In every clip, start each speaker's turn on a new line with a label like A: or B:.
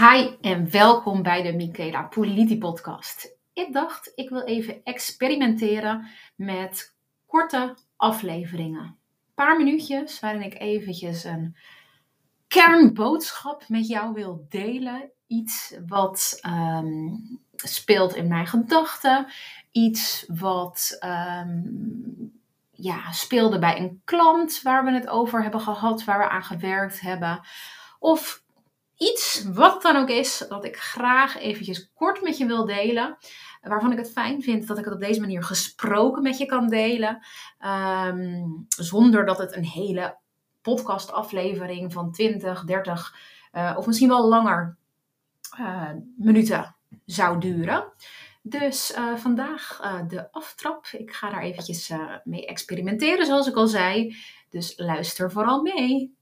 A: Hi en welkom bij de Michaela Politi podcast. Ik dacht, ik wil even experimenteren met korte afleveringen. Een paar minuutjes waarin ik eventjes een kernboodschap met jou wil delen. Iets wat ehm, speelt in mijn gedachten. Iets wat ehm, ja, speelde bij een klant waar we het over hebben gehad, waar we aan gewerkt hebben. Of iets, wat dan ook is, dat ik graag eventjes kort met je wil delen. Waarvan ik het fijn vind dat ik het op deze manier gesproken met je kan delen. Ehm, zonder dat het een hele podcastaflevering van 20, 30 uh, of misschien wel langer uh, minuten zou duren. Dus uh, vandaag de aftrap. Ik ga daar eventjes mee experimenteren, zoals ik al zei. Dus luister vooral mee.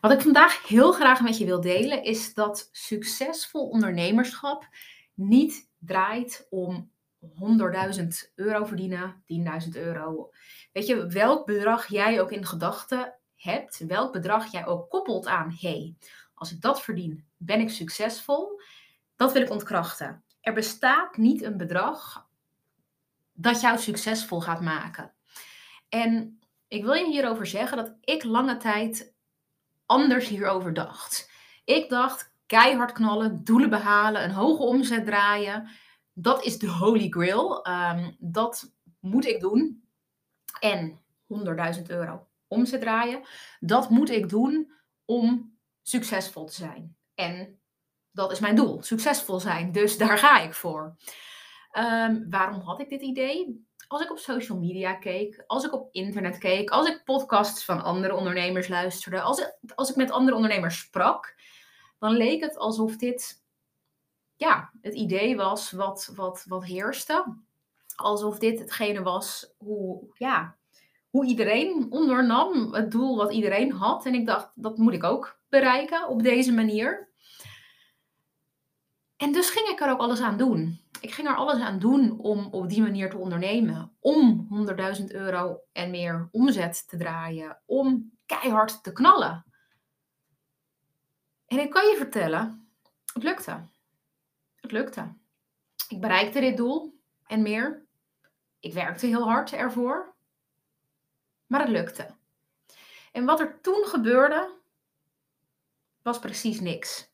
A: Wat ik vandaag heel graag met je wil delen is dat succesvol ondernemerschap niet draait om 100.000 euro verdienen, 10.000 euro. Weet je, welk bedrag jij ook in gedachten hebt, welk bedrag jij ook koppelt aan, hey, als ik dat verdien, ben ik succesvol. Dat wil ik ontkrachten. Er bestaat niet een bedrag dat jou succesvol gaat maken. En ik wil je hierover zeggen dat ik lange tijd anders hierover dacht. Ik dacht, keihard knallen, doelen behalen, een hoge omzet draaien. Dat is de holy grail. Um, dat moet ik doen. En 100.000 euro omzet draaien. Dat moet ik doen om succesvol te zijn. En dat is mijn doel, succesvol zijn. Dus daar ga ik voor. Um, waarom had ik dit idee? Als ik op social media keek, als ik op internet keek, als ik podcasts van andere ondernemers luisterde, als ik, als ik met andere ondernemers sprak, dan leek het alsof dit ja, het idee was wat, wat, wat heerste. Alsof dit hetgene was hoe, ja, hoe iedereen ondernam, het doel wat iedereen had. En ik dacht, dat moet ik ook bereiken op deze manier. En dus ging ik er ook alles aan doen. Ik ging er alles aan doen om op die manier te ondernemen. Om 100.000 euro en meer omzet te draaien. Om keihard te knallen. En ik kan je vertellen, het lukte. Het lukte. Ik bereikte dit doel en meer. Ik werkte heel hard ervoor. Maar het lukte. En wat er toen gebeurde, was precies niks.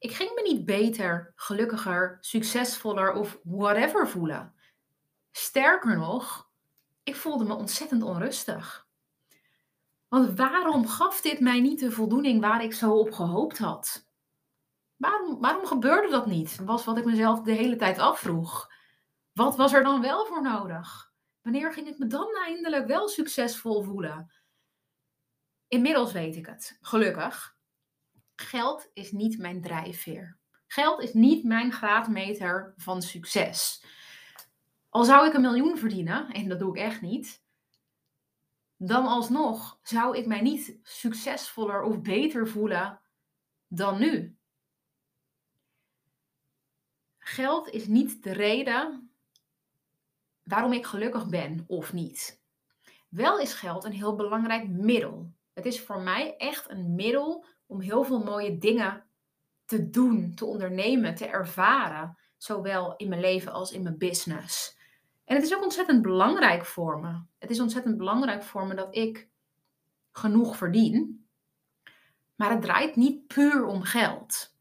A: Ik ging me niet beter, gelukkiger, succesvoller of whatever voelen. Sterker nog, ik voelde me ontzettend onrustig. Want waarom gaf dit mij niet de voldoening waar ik zo op gehoopt had? Waarom, waarom gebeurde dat niet? Was wat ik mezelf de hele tijd afvroeg. Wat was er dan wel voor nodig? Wanneer ging ik me dan eindelijk wel succesvol voelen? Inmiddels weet ik het, gelukkig. Geld is niet mijn drijfveer. Geld is niet mijn graadmeter van succes. Al zou ik een miljoen verdienen, en dat doe ik echt niet, dan alsnog zou ik mij niet succesvoller of beter voelen dan nu. Geld is niet de reden waarom ik gelukkig ben of niet. Wel is geld een heel belangrijk middel. Het is voor mij echt een middel om heel veel mooie dingen te doen, te ondernemen, te ervaren. Zowel in mijn leven als in mijn business. En het is ook ontzettend belangrijk voor me. Het is ontzettend belangrijk voor me dat ik genoeg verdien. Maar het draait niet puur om geld.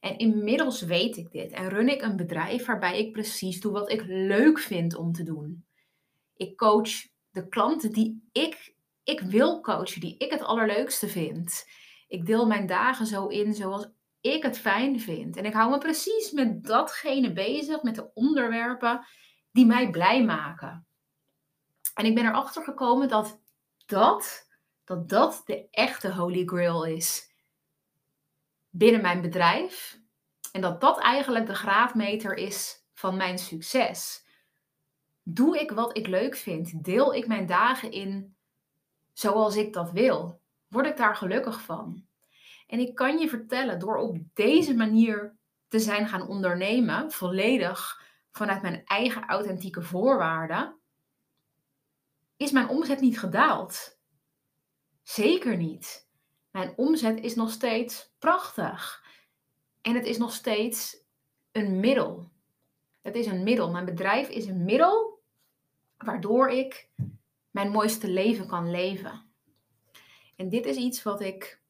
A: En inmiddels weet ik dit en run ik een bedrijf waarbij ik precies doe wat ik leuk vind om te doen. Ik coach de klanten die ik, ik wil coachen, die ik het allerleukste vind. Ik deel mijn dagen zo in zoals ik het fijn vind. En ik hou me precies met datgene bezig, met de onderwerpen die mij blij maken. En ik ben erachter gekomen dat dat, dat dat de echte holy grail is binnen mijn bedrijf. En dat dat eigenlijk de graadmeter is van mijn succes. Doe ik wat ik leuk vind? Deel ik mijn dagen in zoals ik dat wil? word ik daar gelukkig van. En ik kan je vertellen, door op deze manier te zijn gaan ondernemen, volledig vanuit mijn eigen authentieke voorwaarden, is mijn omzet niet gedaald. Zeker niet. Mijn omzet is nog steeds prachtig. En het is nog steeds een middel. Het is een middel. Mijn bedrijf is een middel waardoor ik mijn mooiste leven kan leven. En dit is iets wat ik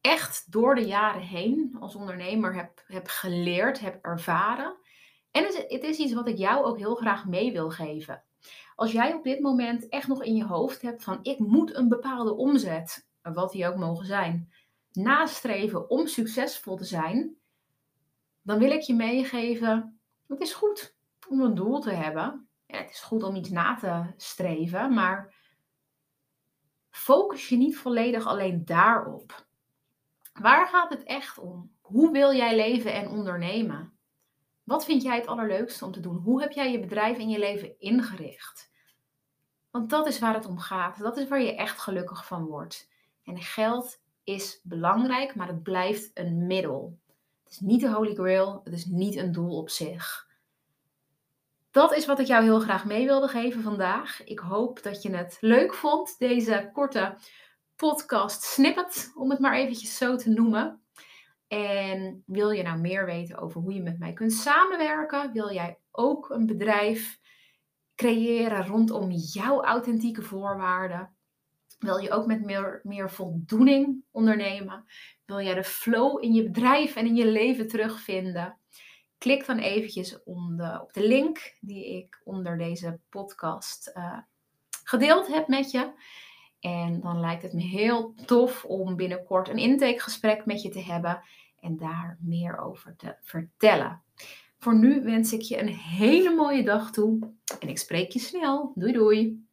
A: echt door de jaren heen als ondernemer heb, heb geleerd, heb ervaren. En het, is iets wat ik jou ook heel graag mee wil geven. Als jij op dit moment echt nog in je hoofd hebt van ik moet een bepaalde omzet, wat die ook mogen zijn, nastreven om succesvol te zijn, dan wil ik je meegeven, het is goed om een doel te hebben. Ja, het is goed om iets na te streven, maar focus je niet volledig alleen daarop. Waar gaat het echt om? Hoe wil jij leven en ondernemen? Wat vind jij het allerleukste om te doen? Hoe heb jij je bedrijf en je leven ingericht? Want dat is waar het om gaat. Dat is waar je echt gelukkig van wordt. En geld is belangrijk, maar het blijft een middel. Het is niet de holy grail, het is niet een doel op zich. Dat is wat ik jou heel graag mee wilde geven vandaag. Ik hoop dat je het leuk vond, deze korte podcast snippet, om het maar eventjes zo te noemen. En wil je nou meer weten over hoe je met mij kunt samenwerken? Wil jij ook een bedrijf creëren rondom jouw authentieke voorwaarden? Wil je ook met meer, meer voldoening ondernemen? Wil jij de flow in je bedrijf en in je leven terugvinden? Klik dan eventjes op de link die ik onder deze podcast uh, gedeeld heb met je. En dan lijkt het me heel tof om binnenkort een intakegesprek met je te hebben en daar meer over te vertellen. Voor nu wens ik je een hele mooie dag toe en ik spreek je snel. Doei doei!